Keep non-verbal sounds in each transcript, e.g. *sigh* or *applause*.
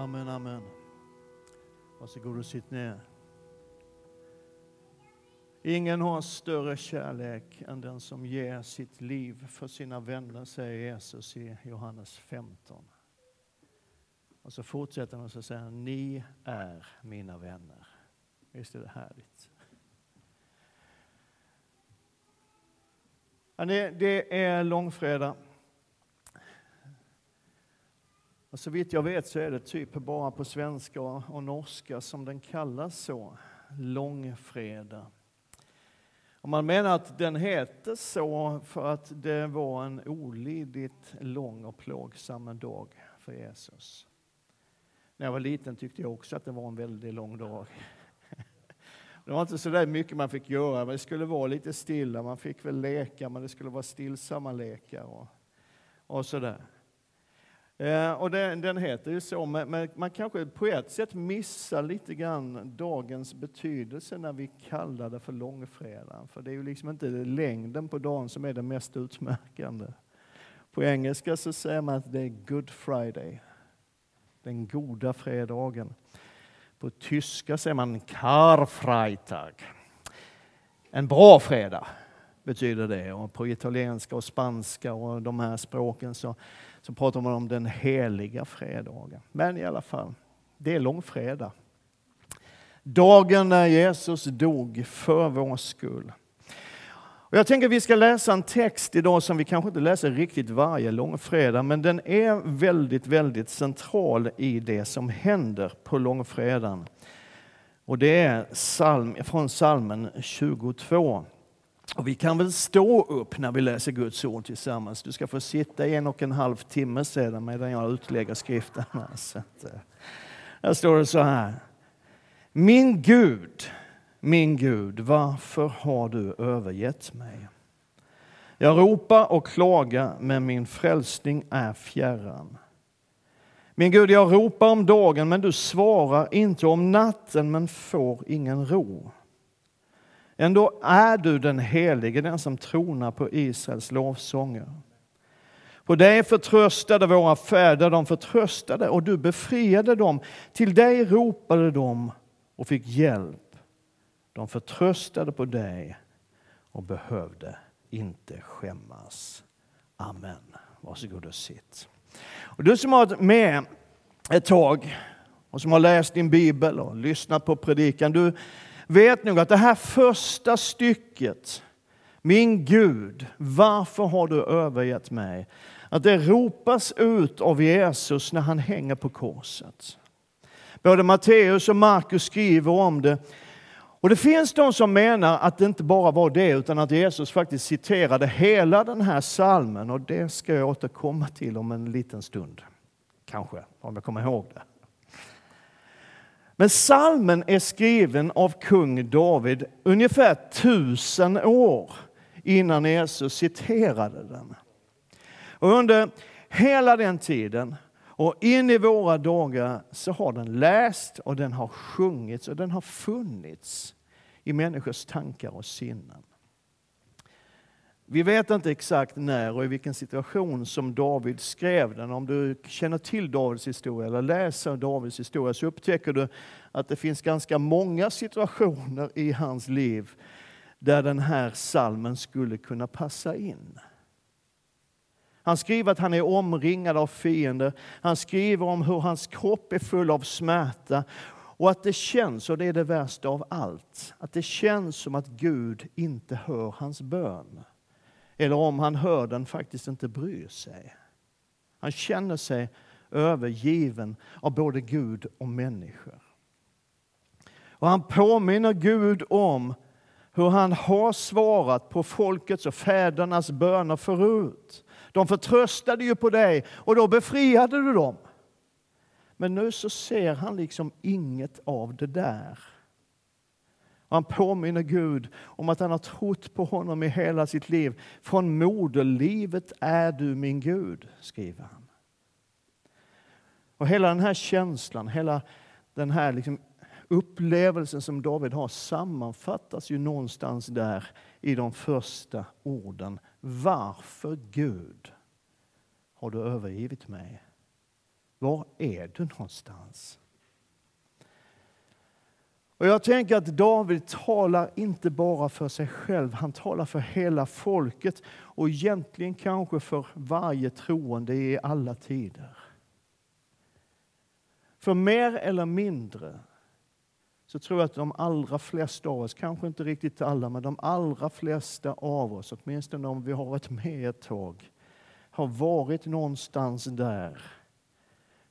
Amen, amen. Varsågod och sitt ner. Ingen har större kärlek än den som ger sitt liv för sina vänner, säger Jesus i Johannes 15. Och så fortsätter han och säger ni är mina vänner. Visst är det härligt? Det är långfredag. Och så vitt jag vet så är det typ bara på svenska och norska som den kallas så, långfredag. Och man menar att den heter så för att det var en olidligt lång och plågsam dag för Jesus. När jag var liten tyckte jag också att det var en väldigt lång dag. *laughs* Det var inte så där mycket man fick göra, men det skulle vara lite stilla. Man fick väl leka, men det skulle vara stillsamma lekar och, och sådär. Eh, och den, den, heter ju så, men man kanske på ett sätt missar lite grann dagens betydelse när vi kallar det för långfredagen. För det är ju liksom inte längden på dagen som är det mest utmärkande. På engelska så säger man att det är Good Friday, den goda fredagen. På tyska säger man Karfreitag, en bra fredag betyder det. Och på italienska och spanska och de här språken så så pratar man om den heliga fredagen. Men i alla fall, det är långfredag. Dagen när Jesus dog för vår skull. Och jag tänker att vi ska läsa en text idag som vi kanske inte läser riktigt varje långfredag, men den är väldigt, väldigt central i det som händer på långfredagen. Och det är psalm, från salmen 22. Och vi kan väl stå upp när vi läser Guds ord tillsammans. Du ska få sitta i en och en halv timme sedan medan jag utlägger skriften. *laughs* Så att, eh, här står det så här. Min Gud, min Gud, varför har du övergett mig? Jag ropar och klagar, men min frälsning är fjärran. Min Gud, jag ropar om dagen, men du svarar inte om natten, men får ingen ro. Ändå är du den helige, den som tronar på Israels lovsånger. På dig förtröstade våra fäder, de förtröstade och du befriade dem. Till dig ropade de och fick hjälp. De förtröstade på dig och behövde inte skämmas. Amen. Varsågod och sitt. Och du som har varit med ett tag och som har läst din bibel och lyssnat på predikan, du vet nog att det här första stycket, min Gud, varför har du övergett mig? Att det ropas ut av Jesus när han hänger på korset. Både Matteus och Markus skriver om det. Och det finns de som menar att det inte bara var det, utan att Jesus faktiskt citerade hela den här salmen. Och det ska jag återkomma till om en liten stund. Kanske, om jag kommer ihåg det. Men salmen är skriven av kung David ungefär tusen år innan Jesus citerade den. Och under hela den tiden och in i våra dagar så har den läst och den har sjungits och den har funnits i människors tankar och sinnen. Vi vet inte exakt när och i vilken situation som David skrev den. Om du känner till Davids historia eller läser Davids historia så upptäcker du att det finns ganska många situationer i hans liv där den här salmen skulle kunna passa in. Han skriver att han är omringad av fiender. Han skriver om hur hans kropp är full av smärta och att det känns, och det är det värsta av allt, att det känns som att Gud inte hör hans bön. Eller om han hör den faktiskt inte bryr sig. Han känner sig övergiven av både Gud och människor. Och han påminner Gud om hur han har svarat på folkets och fädernas böner förut. De förtröstade ju på dig och då befriade du dem. Men nu så ser han liksom inget av det där. Och han påminner Gud om att han har trott på honom i hela sitt liv. Från moderlivet är du min Gud, skriver han. Och hela den här känslan, hela den här liksom upplevelsen som David har sammanfattas ju någonstans där i de första orden. Varför Gud har du övergivit mig? Var är du någonstans? Och jag tänker att David talar inte bara för sig själv, han talar för hela folket och egentligen kanske för varje troende i alla tider. För mer eller mindre så tror jag att de allra flesta av oss, kanske inte riktigt alla, men de allra flesta av oss, åtminstone om vi har varit med ett tag, har varit någonstans där,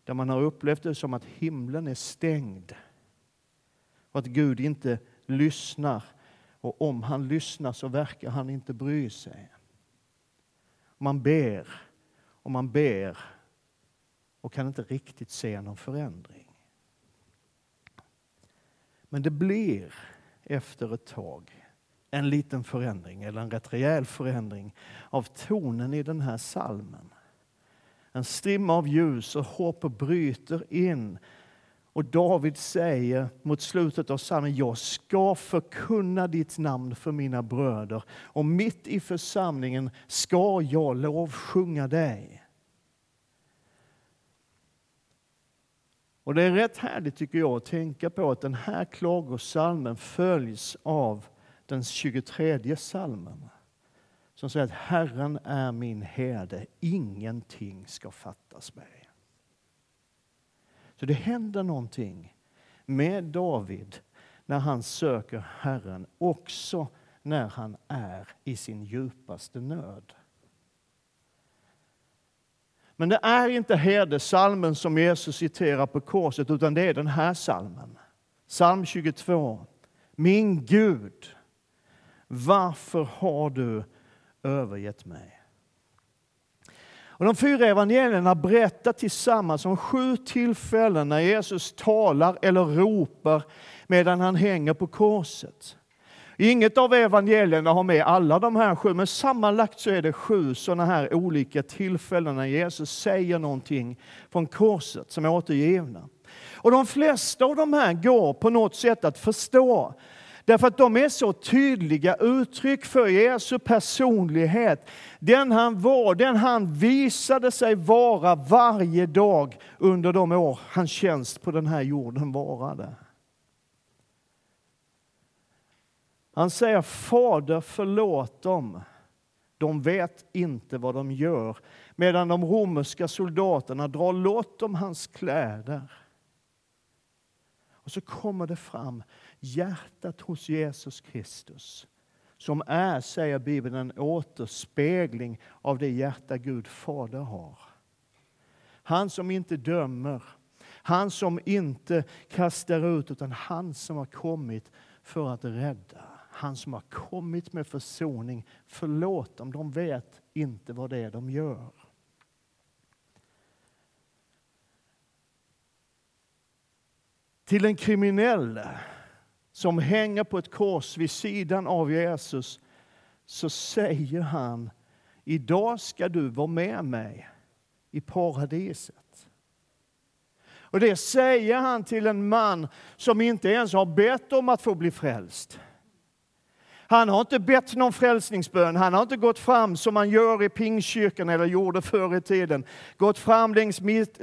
där man har upplevt det som att himlen är stängd och att Gud inte lyssnar. Och om han lyssnar så verkar han inte bry sig. Man ber och man ber och kan inte riktigt se någon förändring. Men det blir efter ett tag en liten förändring, eller en rätt rejäl förändring av tonen i den här salmen. En strimma av ljus och hopp bryter in och David säger mot slutet av psalmen, jag ska förkunna ditt namn för mina bröder och mitt i församlingen ska jag lovsjunga dig. Och det är rätt härligt tycker jag att tänka på att den här klagosalmen följs av den 23 salmen som säger att Herren är min herde, ingenting ska fattas mig. Så det händer någonting med David när han söker Herren, också när han är i sin djupaste nöd. Men det är inte herdesalmen som Jesus citerar på korset, utan det är den här salmen. Psalm 22. Min Gud, varför har du övergett mig? Och de fyra evangelierna berättar tillsammans om sju tillfällen när Jesus talar eller ropar medan han hänger på korset. Inget av evangelierna har med alla de här sju, men sammanlagt så är det sju sådana här olika tillfällen när Jesus säger någonting från korset som är återgivna. Och de flesta av de här går på något sätt att förstå. Därför att de är så tydliga uttryck för Jesu personlighet. Den han var, den han visade sig vara varje dag under de år hans tjänst på den här jorden varade. Han säger Fader förlåt dem. De vet inte vad de gör. Medan de romerska soldaterna drar lott om hans kläder. Och så kommer det fram hjärtat hos Jesus Kristus som är, säger Bibeln, en återspegling av det hjärta Gud Fader har. Han som inte dömer, han som inte kastar ut, utan han som har kommit för att rädda. Han som har kommit med försoning. Förlåt dem, de vet inte vad det är de gör. Till en kriminell som hänger på ett kors vid sidan av Jesus så säger han idag ska du vara med mig i paradiset. Och det säger han till en man som inte ens har bett om att få bli frälst. Han har inte bett någon frälsningsbön. Han har inte gått fram som man gör i pingkyrkan eller gjorde förr i tiden. Gått fram längs mitt,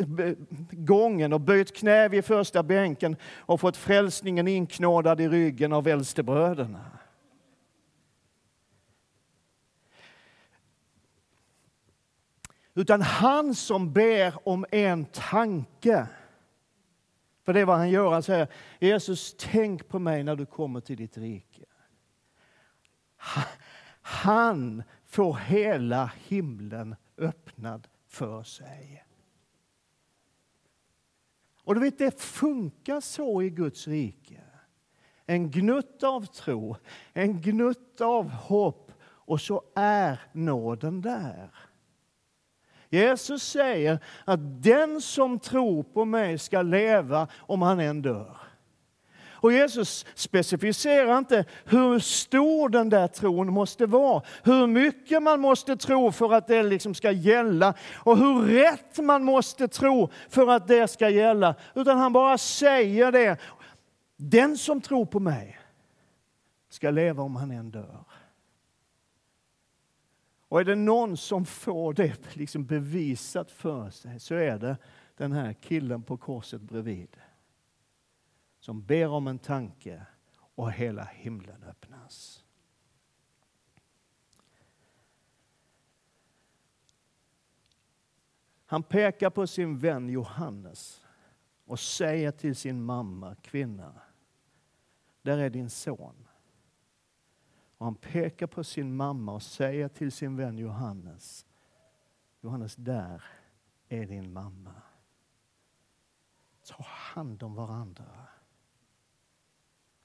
gången och böjt knä vid första bänken och fått frälsningen inknådad i ryggen av äldstebröderna. Utan han som ber om en tanke. För det är vad han gör. Han säger Jesus, tänk på mig när du kommer till ditt rike. Han får hela himlen öppnad för sig. Och du vet, det funkar så i Guds rike. En gnutt av tro, en gnutt av hopp och så är nåden där. Jesus säger att den som tror på mig ska leva om han än dör. Och Jesus specificerar inte hur stor den där tron måste vara, hur mycket man måste tro för att det liksom ska gälla och hur rätt man måste tro för att det ska gälla. Utan han bara säger det. Den som tror på mig ska leva om han än dör. Och är det någon som får det liksom bevisat för sig så är det den här killen på korset bredvid som ber om en tanke och hela himlen öppnas. Han pekar på sin vän Johannes och säger till sin mamma, kvinna, där är din son. Och han pekar på sin mamma och säger till sin vän Johannes, Johannes, där är din mamma. Ta hand om varandra.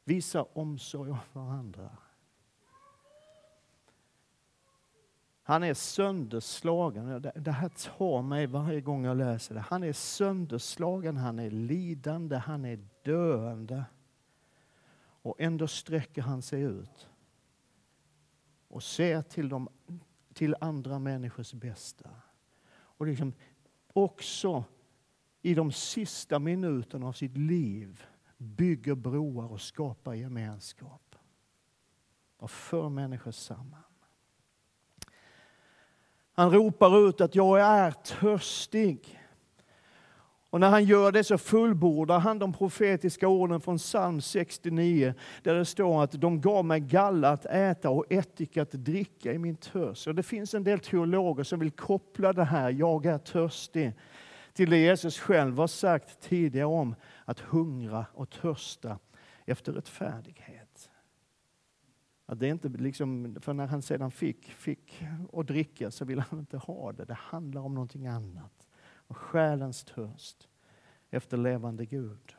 Visa omsorg om varandra. Han är sönderslagen. Det här tar mig varje gång jag läser det. Han är sönderslagen, han är lidande, han är döende. Och ändå sträcker han sig ut och ser till, de, till andra människors bästa. Och liksom också i de sista minuterna av sitt liv bygger broar och skapar gemenskap. Och för människor samman. Han ropar ut att jag är törstig. Och när han gör det så fullbordar han de profetiska orden från psalm 69 där det står att de gav mig galla att äta och ättika att dricka i min törst. Och det finns en del teologer som vill koppla det här, jag är törstig, till det Jesus själv har sagt tidigare om att hungra och törsta efter rättfärdighet. Att det inte liksom, för när han sedan fick, fick och dricka så ville han inte ha det. Det handlar om någonting annat. Och själens törst efter levande Gud.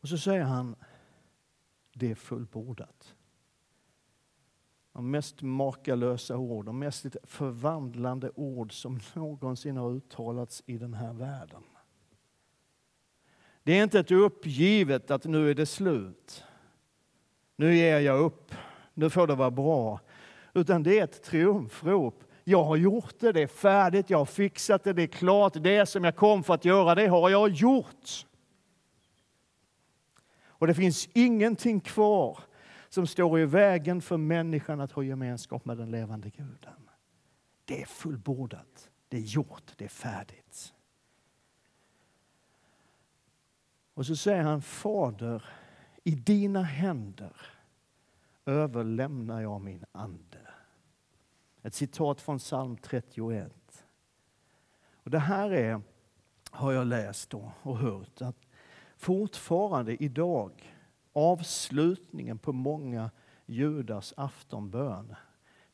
Och så säger han, det är fullbordat. De mest makalösa ord, de mest förvandlande ord som *laughs* någonsin har uttalats i den här världen. Det är inte ett uppgivet att nu är det slut. Nu ger jag upp. Nu får det vara bra. Utan det är ett triumfrop. Jag har gjort det, det är färdigt, jag har fixat det, det är klart. Det som jag kom för att göra, det har jag gjort. Och det finns ingenting kvar som står i vägen för människan att ha gemenskap med den levande guden. Det är fullbordat, det är gjort, det är färdigt. Och så säger han, Fader, i dina händer överlämnar jag min ande. Ett citat från psalm 31. Och det här är, har jag läst då och hört, att fortfarande idag avslutningen på många judars aftonbön.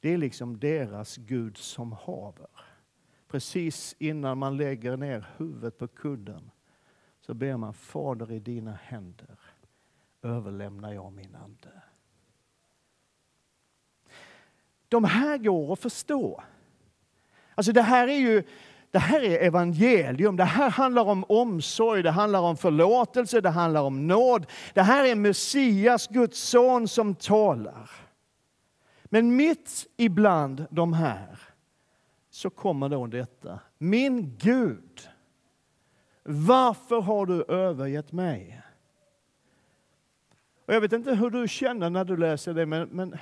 Det är liksom deras Gud som haver. Precis innan man lägger ner huvudet på kudden så ber man Fader i dina händer överlämnar jag min ande. De här går att förstå. Alltså det här är ju det här är evangelium. Det här handlar om omsorg, det handlar om förlåtelse, det handlar om nåd. Det här är Messias, Guds son, som talar. Men mitt ibland de här så kommer då detta. Min Gud, varför har du övergett mig? Och jag vet inte hur du känner när du läser det, men, men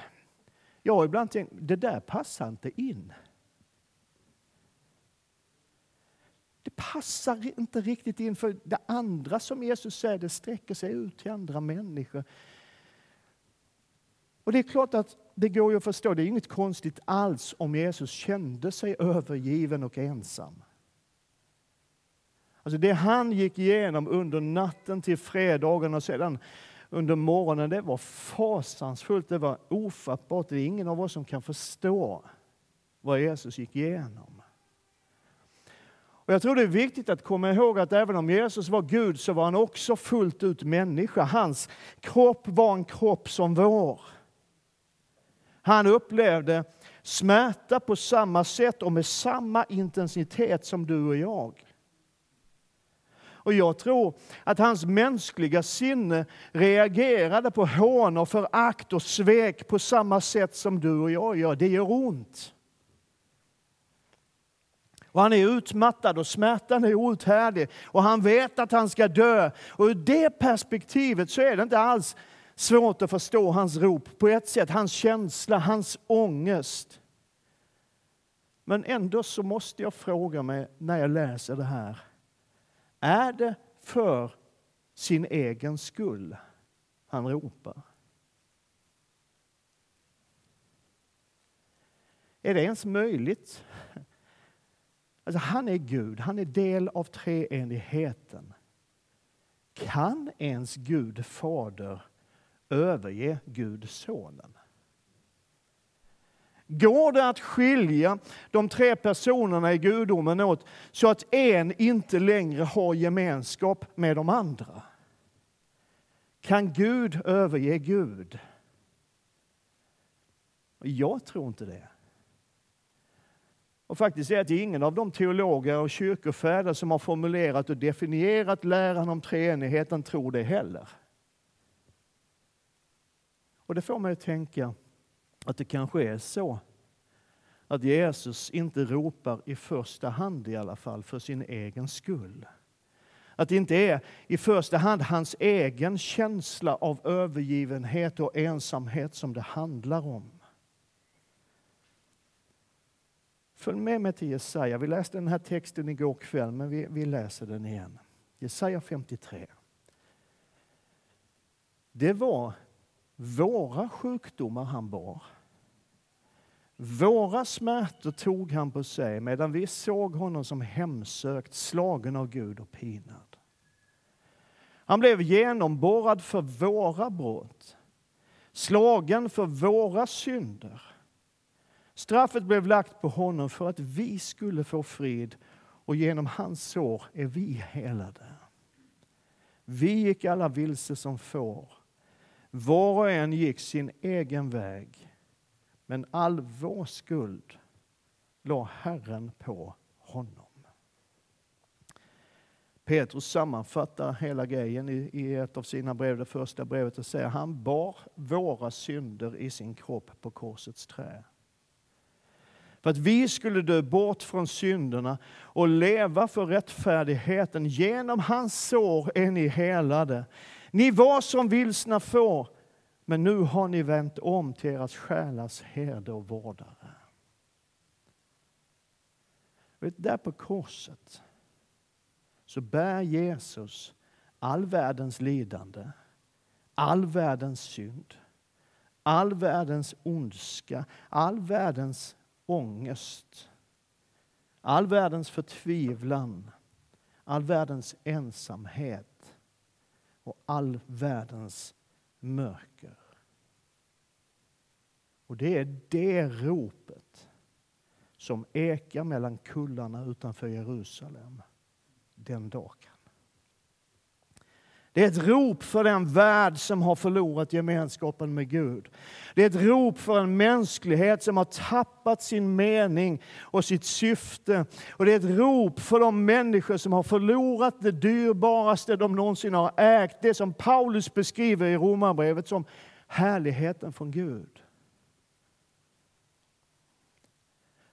jag har ibland tänkt, det där passar inte in. Passar inte riktigt in för det andra som Jesus säger, det sträcker sig ut till andra människor. Och det är klart att det går ju att förstå, det är inget konstigt alls om Jesus kände sig övergiven och ensam. Alltså det han gick igenom under natten till fredagen och sedan under morgonen, det var fasansfullt, det var ofattbart. Det är ingen av oss som kan förstå vad Jesus gick igenom. Och jag tror det är viktigt att komma ihåg att även om Jesus var Gud så var han också fullt ut människa. Hans kropp var en kropp som vår. Han upplevde smärta på samma sätt och med samma intensitet som du och jag. Och jag tror att hans mänskliga sinne reagerade på hån och förakt och svek på samma sätt som du och jag gör. Det gör ont. Och han är utmattad och smärtan är outhärdlig och han vet att han ska dö. Och ur det perspektivet så är det inte alls svårt att förstå hans rop på ett sätt, hans känsla, hans ångest. Men ändå så måste jag fråga mig när jag läser det här. Är det för sin egen skull han ropar? Är det ens möjligt? Alltså, han är Gud, han är del av treenigheten. Kan ens Gud Fader överge Gud Sonen? Går det att skilja de tre personerna i gudomen åt så att en inte längre har gemenskap med de andra? Kan Gud överge Gud? Jag tror inte det. Och faktiskt är det ingen av de teologer och kyrkofäder som har formulerat och definierat läran om treenigheten tror det heller. Och det får mig att tänka att det kanske är så att Jesus inte ropar i första hand i alla fall för sin egen skull. Att det inte är i första hand hans egen känsla av övergivenhet och ensamhet som det handlar om. Följ med mig till Jesaja. Vi läste den här texten igår kväll, men vi, vi läser den igen. Jesaja 53. Det var våra sjukdomar han bar. Våra smärtor tog han på sig medan vi såg honom som hemsökt, slagen av Gud och pinad. Han blev genomborrad för våra brott, slagen för våra synder. Straffet blev lagt på honom för att vi skulle få frid och genom hans sår är vi helade. Vi gick alla vilse som får. Var och en gick sin egen väg. Men all vår skuld la Herren på honom. Petrus sammanfattar hela grejen i, ett av sina brev, det första brevet, och säger han bar våra synder i sin kropp på korsets trä. För att vi skulle dö bort från synderna och leva för rättfärdigheten. Genom hans sår är ni helade. Ni var som vilsna får, men nu har ni vänt om till eras själars herde och vårdare. Vet, där på korset så bär Jesus all världens lidande, all världens synd, all världens ondska, all världens ångest, all världens förtvivlan, all världens ensamhet och all världens mörker. Och det är det ropet som ekar mellan kullarna utanför Jerusalem den dagen. Det är ett rop för den värld som har förlorat gemenskapen med Gud. Det är ett rop för en mänsklighet som har tappat sin mening och sitt syfte. Och det är ett rop för de människor som har förlorat det dyrbaraste de någonsin har ägt. Det som Paulus beskriver i Romarbrevet som härligheten från Gud.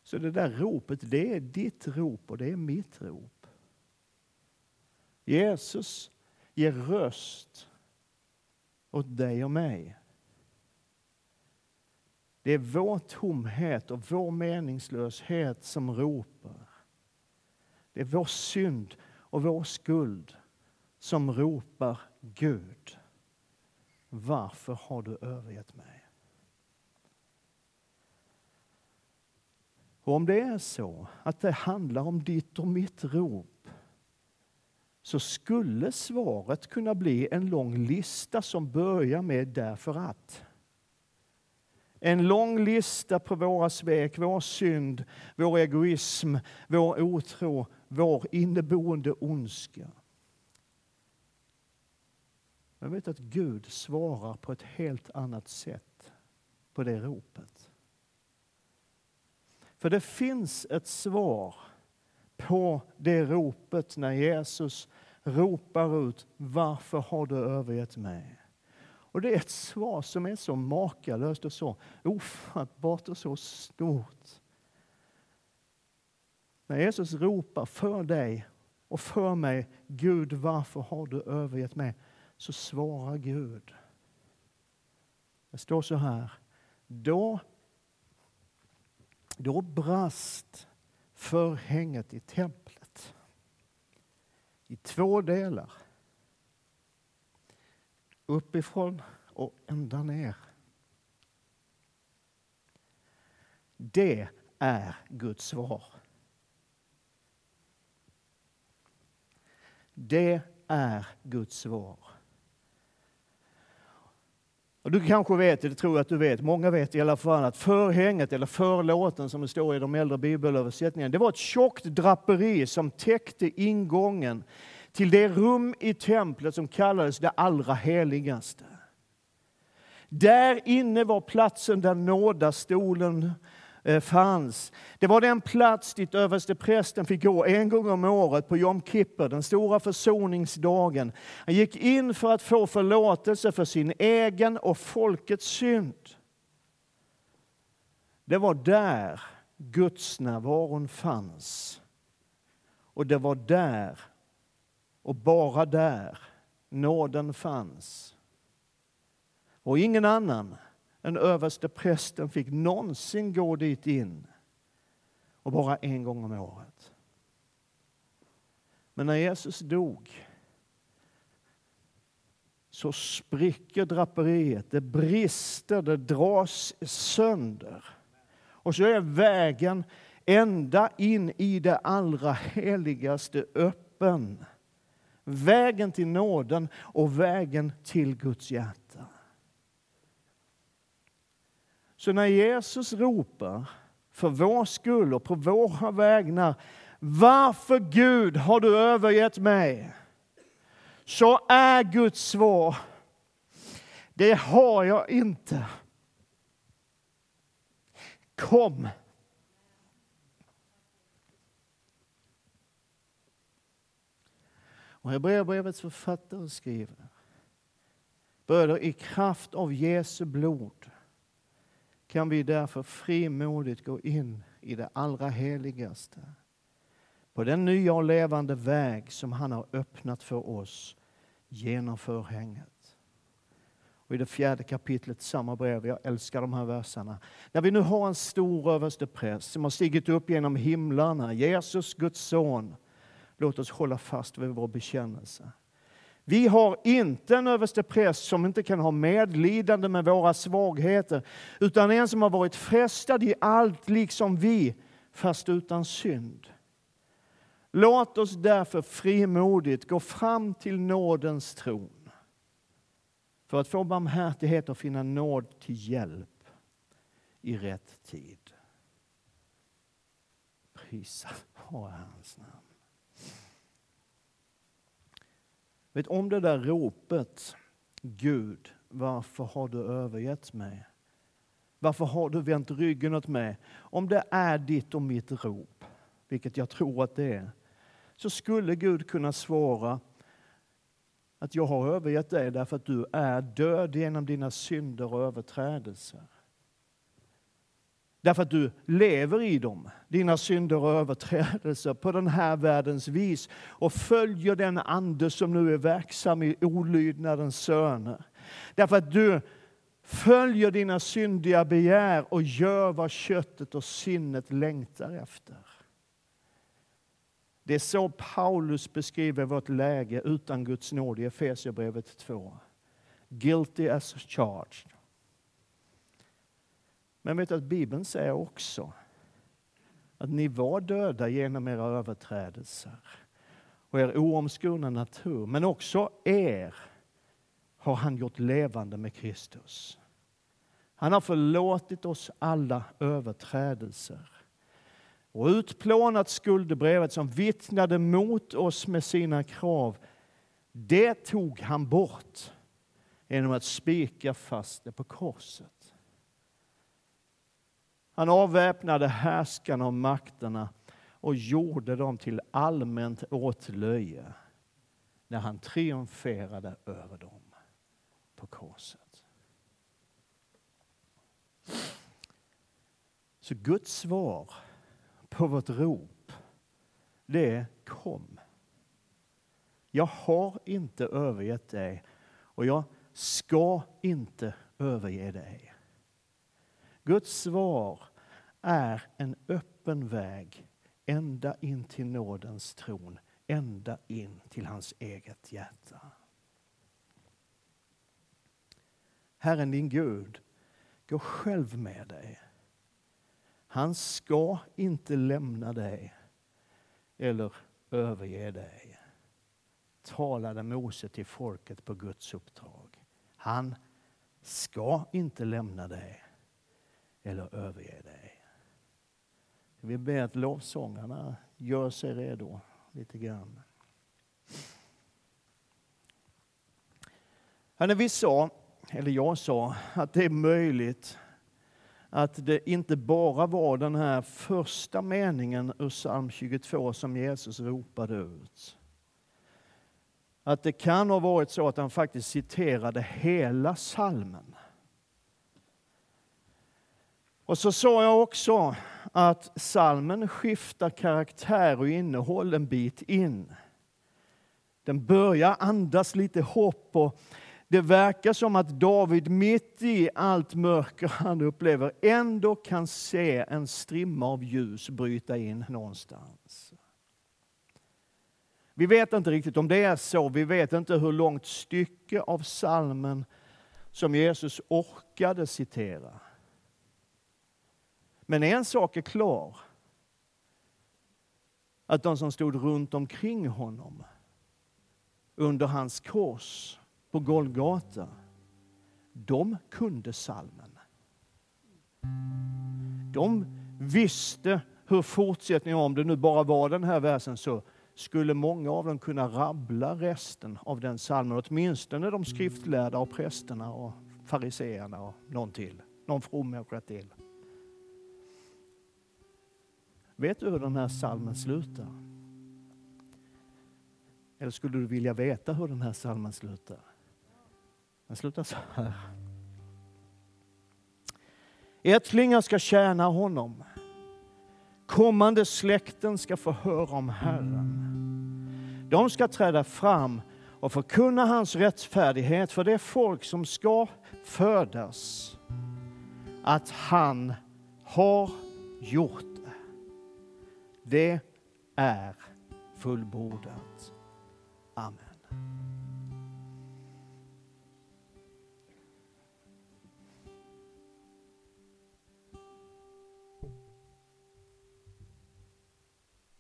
Så det där ropet, det är ditt rop och det är mitt rop. Jesus ger röst åt dig och mig. Det är vår tomhet och vår meningslöshet som ropar. Det är vår synd och vår skuld som ropar Gud. Varför har du övergett mig? Och om det är så att det handlar om ditt och mitt rop så skulle svaret kunna bli en lång lista som börjar med därför att. En lång lista på våra svek, vår synd, vår egoism, vår otro, vår inneboende ondska. Jag vet att Gud svarar på ett helt annat sätt på det ropet. För det finns ett svar på det ropet när Jesus ropar ut Varför har du övergett mig? Och det är ett svar som är så makalöst och så ofattbart och så stort. När Jesus ropar för dig och för mig Gud, varför har du övergett mig? Så svarar Gud. Det står så här. Då Då brast förhänget i templet i två delar. Uppifrån och ända ner. Det är Guds svar. Det är Guds svar. Och du kanske vet, det tror jag att du vet, många vet i alla fall att förhänget eller förlåten som det står i de äldre bibelöversättningarna, det var ett tjockt draperi som täckte ingången till det rum i templet som kallades det allra heligaste. Där inne var platsen där nådastolen Eh, fanns. Det var den plats dit översteprästen fick gå en gång om året på Jom Kippur, den stora försoningsdagen. Han gick in för att få förlåtelse för sin egen och folkets synd. Det var där Guds närvaron fanns. Och det var där, och bara där, nåden fanns. Och ingen annan en överste prästen fick någonsin gå dit in. Och bara en gång om året. Men när Jesus dog så spricker draperiet, det brister, det dras sönder. Och så är vägen ända in i det allra heligaste öppen. Vägen till nåden och vägen till Guds hjärta. Så när Jesus ropar för vår skull och på våra vägnar, varför Gud har du övergett mig? Så är Guds svar, det har jag inte. Kom. Och Hebreerbrevets författare skriver, bröder i kraft av Jesu blod kan vi därför frimodigt gå in i det allra heligaste på den nya och levande väg som han har öppnat för oss genom förhänget. Och I det fjärde kapitlet samma brev, jag älskar de här verserna. När vi nu har en stor överstepräst som har stigit upp genom himlarna, Jesus, Guds son, låt oss hålla fast vid vår bekännelse. Vi har inte en överstepräst som inte kan ha medlidande med våra svagheter, utan en som har varit frestad i allt liksom vi, fast utan synd. Låt oss därför frimodigt gå fram till nådens tron för att få barmhärtighet och finna nåd till hjälp i rätt tid. Prisa. vare hans namn. Vet om det där ropet, Gud, varför har du övergett mig? Varför har du vänt ryggen åt mig? Om det är ditt och mitt rop, vilket jag tror att det är, så skulle Gud kunna svara att jag har övergett dig därför att du är död genom dina synder och överträdelser. Därför att du lever i dem, dina synder och överträdelser, på den här världens vis och följer den ande som nu är verksam i olydnadens söner. Därför att du följer dina syndiga begär och gör vad köttet och sinnet längtar efter. Det är så Paulus beskriver vårt läge utan Guds nåd i Efesierbrevet 2. Guilty as charged. Men vet du att Bibeln säger också att ni var döda genom era överträdelser och er oomskurna natur. Men också er har han gjort levande med Kristus. Han har förlåtit oss alla överträdelser och utplånat skuldebrevet som vittnade mot oss med sina krav. Det tog han bort genom att spika fast det på korset. Han avväpnade härskarna och makterna och gjorde dem till allmänt åtlöje när han triumferade över dem på korset. Så Guds svar på vårt rop, det är kom. Jag har inte övergett dig och jag ska inte överge dig. Guds svar är en öppen väg ända in till nådens tron, ända in till hans eget hjärta. Herren din Gud går själv med dig. Han ska inte lämna dig eller överge dig, talade Mose till folket på Guds uppdrag. Han ska inte lämna dig eller överge dig. Vi ber att lovsångarna gör sig redo lite grann. När vi sa, eller jag sa, att det är möjligt att det inte bara var den här första meningen ur psalm 22 som Jesus ropade ut. Att det kan ha varit så att han faktiskt citerade hela salmen. Och så sa jag också att salmen skiftar karaktär och innehåll en bit in. Den börjar andas lite hopp och det verkar som att David mitt i allt mörker han upplever ändå kan se en strimma av ljus bryta in någonstans. Vi vet inte riktigt om det är så. Vi vet inte hur långt stycke av salmen som Jesus orkade citera. Men en sak är klar. Att de som stod runt omkring honom under hans kors på Golgata, de kunde salmen. De visste hur fortsättningen, om det nu bara var den här versen, så skulle många av dem kunna rabbla resten av den salmen, åtminstone de skriftlärda och prästerna och fariseerna och någon till, någon from människa till. Vet du hur den här salmen slutar? Eller skulle du vilja veta hur den här salmen slutar? Den slutar så här. Ättlingar ska tjäna honom. Kommande släkten ska få höra om Herren. De ska träda fram och förkunna hans rättfärdighet för det folk som ska födas. Att han har gjort. Det är fullbordat. Amen.